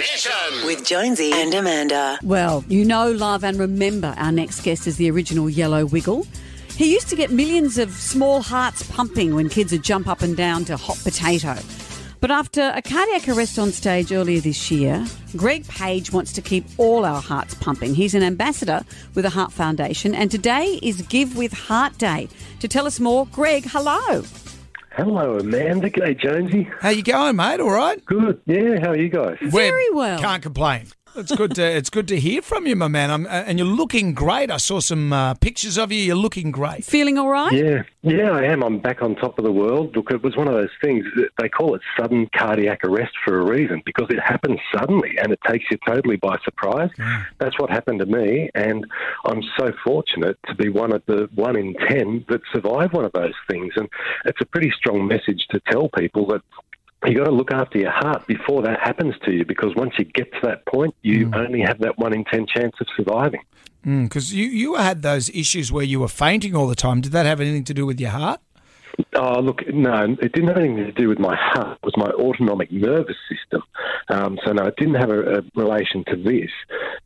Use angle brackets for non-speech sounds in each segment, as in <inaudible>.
Nation. With Jonesy and Amanda. Well, you know, love, and remember our next guest is the original Yellow Wiggle. He used to get millions of small hearts pumping when kids would jump up and down to Hot Potato. But after a cardiac arrest on stage earlier this year, Greg Page wants to keep all our hearts pumping. He's an ambassador with the Heart Foundation, and today is Give with Heart Day. To tell us more, Greg, hello. Hello, Amanda. G'day, Jonesy. How you going, mate? All right? Good. Yeah, how are you guys? Very well. Can't complain. It's good to it's good to hear from you, my man. I'm, uh, and you're looking great. I saw some uh, pictures of you. You're looking great. Feeling all right? Yeah, yeah, I am. I'm back on top of the world. Look, it was one of those things. that They call it sudden cardiac arrest for a reason because it happens suddenly and it takes you totally by surprise. That's what happened to me, and I'm so fortunate to be one of the one in ten that survive one of those things. And it's a pretty strong message to tell people that you got to look after your heart before that happens to you because once you get to that point, you only have that one in ten chance of surviving. Because you you had those issues where you were fainting all the time. Did that have anything to do with your heart? Oh, look, no, it didn't have anything to do with my heart. It was my autonomic nervous system. Um, so, no, it didn't have a, a relation to this.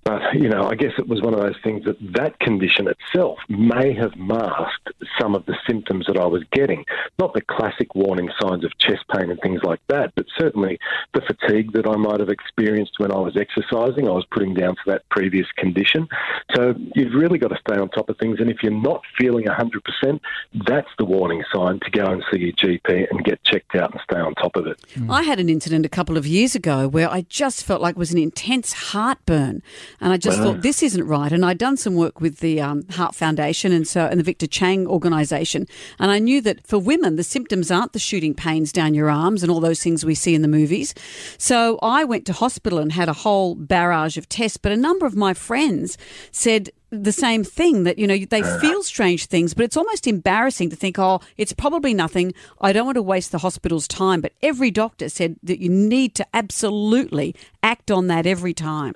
But, you know, I guess it was one of those things that that condition itself may have masked some of the symptoms that I was getting. Not the classic warning signs of chest pain and things like that, but certainly the fatigue that I might have experienced when I was exercising, I was putting down to that previous condition. So, you've really got to stay on top of things. And if you're not feeling 100%, that's the warning sign to go and see your GP and get checked out and stay on top of it. I had an incident a couple of years ago where I just felt like it was an intense heartburn, and I just thought this isn't right. And I'd done some work with the um, Heart Foundation and so and the Victor Chang organisation, and I knew that for women the symptoms aren't the shooting pains down your arms and all those things we see in the movies. So I went to hospital and had a whole barrage of tests. But a number of my friends said the same thing that you know they feel strange things but it's almost embarrassing to think oh it's probably nothing i don't want to waste the hospital's time but every doctor said that you need to absolutely act on that every time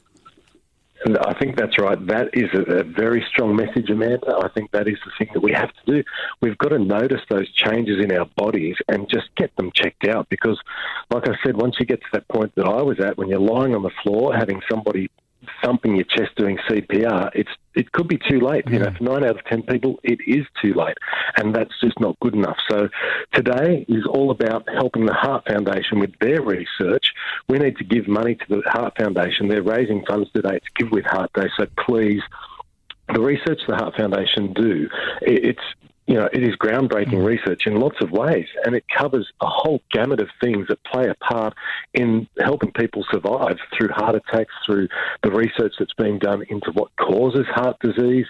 I think that's right. That is a, a very strong message, Amanda. I think that is the thing that we have to do. We've got to notice those changes in our bodies and just get them checked out because, like I said, once you get to that point that I was at, when you're lying on the floor having somebody thumping your chest doing CPR, it's it could be too late. You know, for nine out of ten people, it is too late, and that's just not good enough. So today is all about helping the Heart Foundation with their research. We need to give money to the Heart Foundation. They're raising funds today to give with Heart Day. So please, the research the Heart Foundation do, it- it's you know, it is groundbreaking research in lots of ways, and it covers a whole gamut of things that play a part in helping people survive through heart attacks, through the research that's being done into what causes heart disease,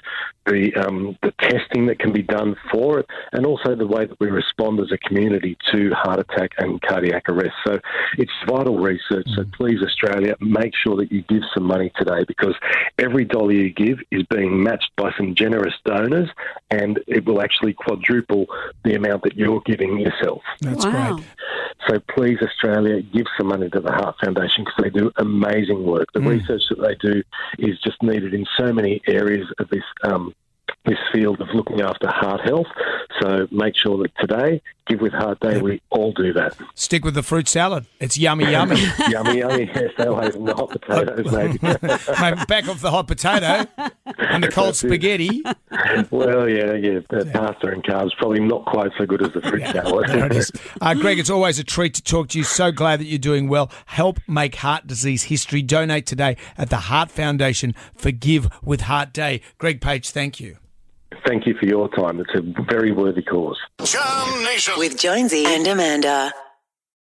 the um, the testing that can be done for it, and also the way that we respond as a community to heart attack and cardiac arrest. So it's vital research. So please, Australia, make sure that you give some money today because every dollar you give is being matched by some generous donors, and it will actually quadruple the amount that you're giving yourself. That's wow great. So please, Australia, give some money to the Heart Foundation because they do amazing work. The research that they do is just needed in so many areas of this um, this field of looking after heart health. So make sure that today, Give with Heart Day, we all do that. Stick with the fruit salad. It's yummy, yummy. <laughs> yummy, yummy. Yes, and the hot potatoes, <laughs> maybe. <laughs> Mate, back off the hot potato and the cold spaghetti. well, yeah, yeah. The pasta and carbs probably not quite so good as the fruit salad. There it is. Uh, Greg, it's always a treat to talk to you. So glad that you're doing well. Help make heart disease history. Donate today at the Heart Foundation for Give with Heart Day. Greg Page, thank you. Thank you for your time. It's a very worthy cause. Jam Nation. With Jonesy and Amanda.